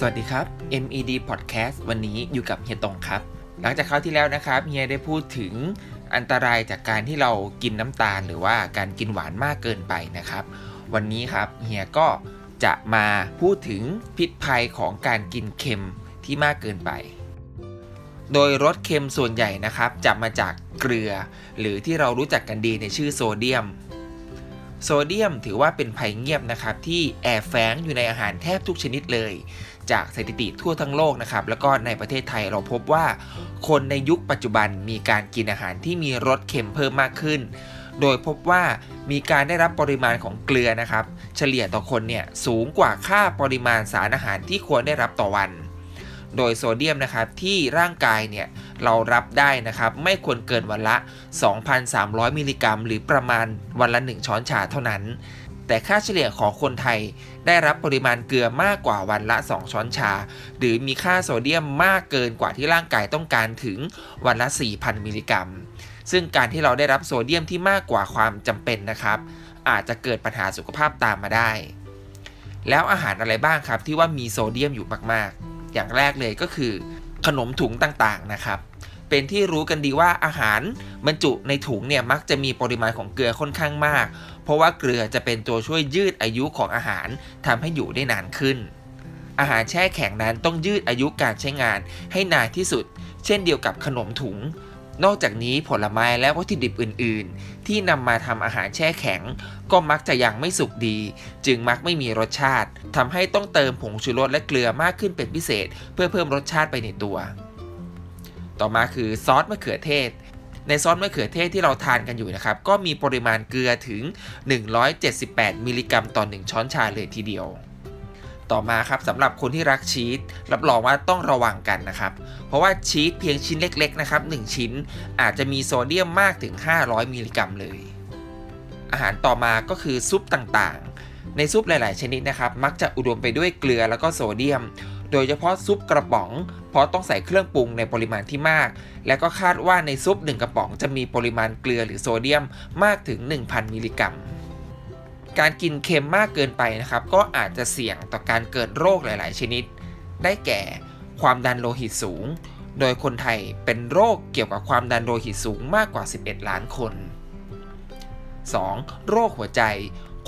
สวัสดีครับ MED Podcast วันนี้อยู่กับเฮียตงครับ หลังจากคราวที่แล้วนะครับเฮียได้พูดถึงอันตรายจากการที่เรากินน้ำตาล หรือว่าการกินหวานมากเกินไปนะครับ วันนี้ครับเฮียก็จะมาพูดถึงพิษภัยของการกินเค็มที่มากเกินไป โดยรสเค็มส่วนใหญ่นะครับจะมาจากเกลือ หรือที่เรารู้จักกันดีในชื่อโซเดียม โซเดียมถือว่าเป็นภัยเงียบนะครับที่แอบแฝงอยู่ในอาหารแทบทุกชนิดเลย จากสถิติทั่วทั้งโลกนะครับแล้วก็ในประเทศไทยเราพบว่า คนในยุคปัจจุบันมีการกินอาหารที่มีรสเค็มเพิ่มมากขึ้น โดยพบว่ามีการได้รับปริมาณของเกลือนะครับ เฉลี่ยต่อคนเนี่ยสูงกว่าค่าปริมาณสารอาหารที่ควรได้รับต่อวัน โดยโซเดียมนะครับที่ร่างกายเนี่ย เรารับได้นะครับ ไม่ควรเกินวันละ 2,300 มิลลิกรัม หรือประมาณวันละ 1 ช้อนชาเท่านั้น แต่ค่าเฉลี่ยของคนไทยได้รับปริมาณเกลือมากกว่าวันละ 2 ช้อนชา หรือมีค่าโซเดียมมากเกินกว่าที่ร่างกายต้องการถึงวันละ 4,000 มิลลิกรัม ซึ่งการที่เราได้รับโซเดียมที่มากกว่าความจำเป็นนะครับ อาจจะเกิดปัญหาสุขภาพตามมาได้ แล้วอาหารอะไรบ้างครับที่ว่ามีโซเดียมอยู่มากๆ อย่างแรกเลยก็คือ ขนมถุงต่างๆนะครับ เป็นที่รู้กันดีว่าอาหารบรรจุในถุงเนี่ยมักจะมีปริมาณของเกลือค่อนข้างมาก เพราะว่าเกลือจะเป็นตัวช่วยยืดอายุของอาหารทำให้อยู่ได้นานขึ้น อาหารแช่แข็งนั้นต้องยืดอายุการใช้งานให้นานที่สุด เช่นเดียวกับขนมถุง นอกจากนี้ผลไม้และวัตถุดิบอื่น ๆ ที่นำมาทำอาหารแช่แข็ง ก็มักจะยังไม่สุกดี จึงมักไม่มีรสชาติทำให้ต้องเติมผงชูรสและเกลือมากขึ้นเป็นพิเศษ เพื่อเพิ่มรสชาติไปในตัว ต่อมาคือซอสมะเขือเทศในซอสมะเขือเทศที่เราทานกันอยู่นะครับ ก็มีปริมาณเกลือถึง 178 มิลลิกรัมต่อ 1 ช้อนชาเลยทีเดียว ต่อมาครับสำหรับคนที่รักชีสรับรองว่าต้องระวังกันนะครับ เพราะว่าชีสเพียงชิ้นเล็ก ๆ นะครับ 1 ชิ้นอาจจะมีโซเดียมมากถึง 500 มิลลิกรัมเลย อาหารต่อมาก็คือซุปต่างๆ ในซุปหลาย ๆ ชนิดนะครับ มักจะอุดมไปด้วยเกลือแล้วก็โซเดียม โดยเฉพาะซุปกระป๋อง เพราะต้องใส่เครื่องปรุงในปริมาณที่มาก และก็คาดว่าในซุป1กระป๋องจะมีปริมาณเกลือหรือโซเดียมมากถึง 1,000 มิลลิกรัม การกินเค็มมากเกินไปนะครับ ก็อาจจะเสี่ยงต่อการเกิดโรคหลาย ๆ ชนิด ได้แก่ความดันโลหิตสูง โดยคนไทยเป็นโรคเกี่ยวกับความดันโลหิตสูงมากกว่า 11 ล้านคน 2. โรคหัวใจ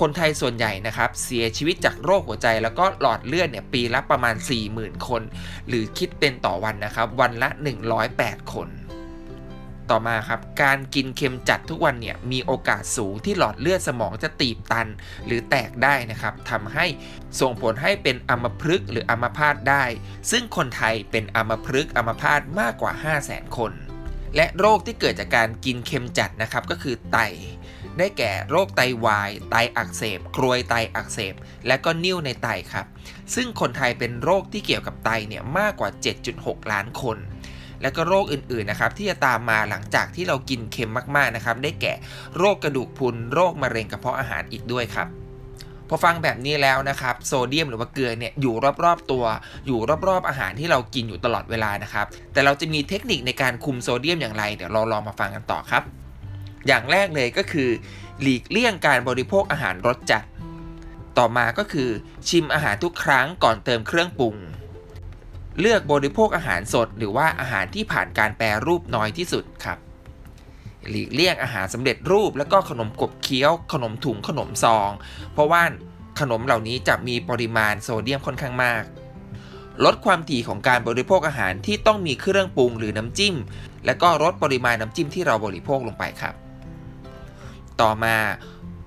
คนไทยส่วนใหญ่นะครับ เสียชีวิตจากโรคหัวใจแล้วก็หลอดเลือดเนี่ยปีละประมาณ 40,000 คน หรือคิดเป็นต่อวันนะครับ วันละ 108 คน ต่อมาครับ การกินเค็มจัดทุกวันเนี่ยมีโอกาสสูงที่หลอดเลือดสมองจะตีบตัน หรือแตกได้นะครับทำให้ส่งผลให้เป็นอัมพฤกษ์หรืออัมพาตได้ ซึ่งคนไทยเป็นอัมพฤกษ์อัมพาตมากกว่า 500,000 คน และโรคที่เกิดจากการกินเค็มจัดนะครับก็คือไตได้แก่โรคไตวาย ไตอักเสบ กรวยไตอักเสบ และก็นิ่วในไตครับ ซึ่งคนไทยเป็นโรคที่เกี่ยวกับไตเนี่ยมากกว่า 7.6 ล้านคน และก็โรคอื่นๆนะครับที่จะตามมาหลังจากที่เรากินเค็มมากๆนะครับได้แก่โรคกระดูกพรุนโรคมะเร็งกระเพาะอาหารอีกด้วยครับพอฟังแบบนี้แล้วนะครับโซเดียมหรือว่าเกลือเนี่ยอยู่รอบๆตัว อยู่รอบๆอาหารที่เรากินอยู่ตลอดเวลานะครับ แต่เราจะมีเทคนิคในการคุมโซเดียมอย่างไรเดี๋ยวเราลองมาฟังกันต่อครับ อย่างแรกเลยก็คือ หลีกเลี่ยงการบริโภคอาหารรสจัด ต่อมาก็คือ ชิมอาหารทุกครั้งก่อนเติมเครื่องปรุง เลือกบริโภคอาหารสด หรือว่าอาหารที่ผ่านการแปรรูปน้อยที่สุดครับ หลีกเลี่ยงอาหารสำเร็จรูป แล้วก็ขนมกบเคี้ยว ขนมถุงขนมซอง เพราะว่าขนมเหล่านี้จะมีปริมาณโซเดียมค่อนข้างมาก ลดความถี่ของการบริโภคอาหารที่ต้องมีเครื่องปรุงหรือน้ำจิ้ม และก็ลดปริมาณน้ำจิ้มที่เราบริโภคลงไปครับ ต่อมา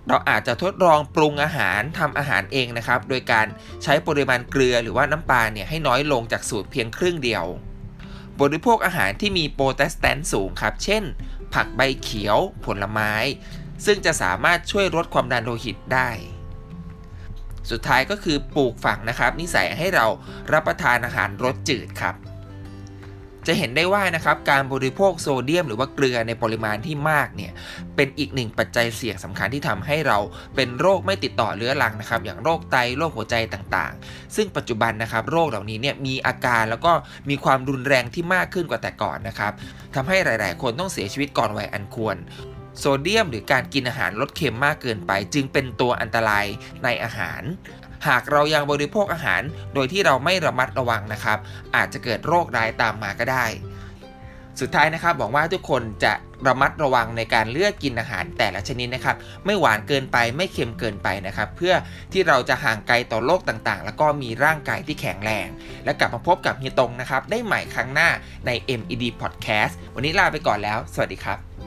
เราอาจจะทดลองปรุงอาหารทำอาหารเองนะครับ โดยการใช้ปริมาณเกลือหรือว่าน้ำปลาเนี่ยให้น้อยลงจากสูตรเพียงครึ่งเดียว บริโภคอาหารที่มีโปรตีนแตนสูงครับ เช่น ผักใบเขียวผลไม้ ซึ่งจะสามารถช่วยลดความดันโลหิตได้ สุดท้ายก็คือปลูกฝังนะครับ นิสัยให้เรารับประทานอาหารรสจืดครับ จะเห็นได้ว่านะครับการบริโภคโซเดียม หรือว่าเกลือในปริมาณที่มากเนี่ยเป็นอีกหนึ่งปัจจัยเสี่ยงสำคัญที่ทำให้เราเป็นโรคไม่ติดต่อเรื้อรังนะครับ อย่างโรคไตโรคหัวใจต่างๆ ซึ่งปัจจุบันนะครับโรคเหล่านี้เนี่ยมีอาการแล้วก็มีความรุนแรงที่มากขึ้นกว่าแต่ก่อนนะครับทำให้หลาย ๆ คนต้องเสียชีวิตก่อนวัยอันควร โซเดียมหรือการกินอาหารลดเค็มมากเกินไป จึงเป็นตัวอันตรายในอาหาร หากเรายังบริโภคอาหารโดยที่เราไม่ระมัดระวังนะครับ อาจจะเกิดโรคร้ายตามมาก็ได้ สุดท้ายนะครับบอกว่าทุกคนจะระมัดระวังในการเลือกกินอาหารแต่ละชนิดนะครับ ไม่หวานเกินไปไม่เค็มเกินไปนะครับ เพื่อที่เราจะห่างไกลต่อโรคต่างๆ แล้วก็มีร่างกายที่แข็งแรง และกลับมาพบกับเฮียตงนะครับ ได้ใหม่ครั้งหน้าใน MED Podcast วันนี้ลาไปก่อนแล้ว สวัสดีครับ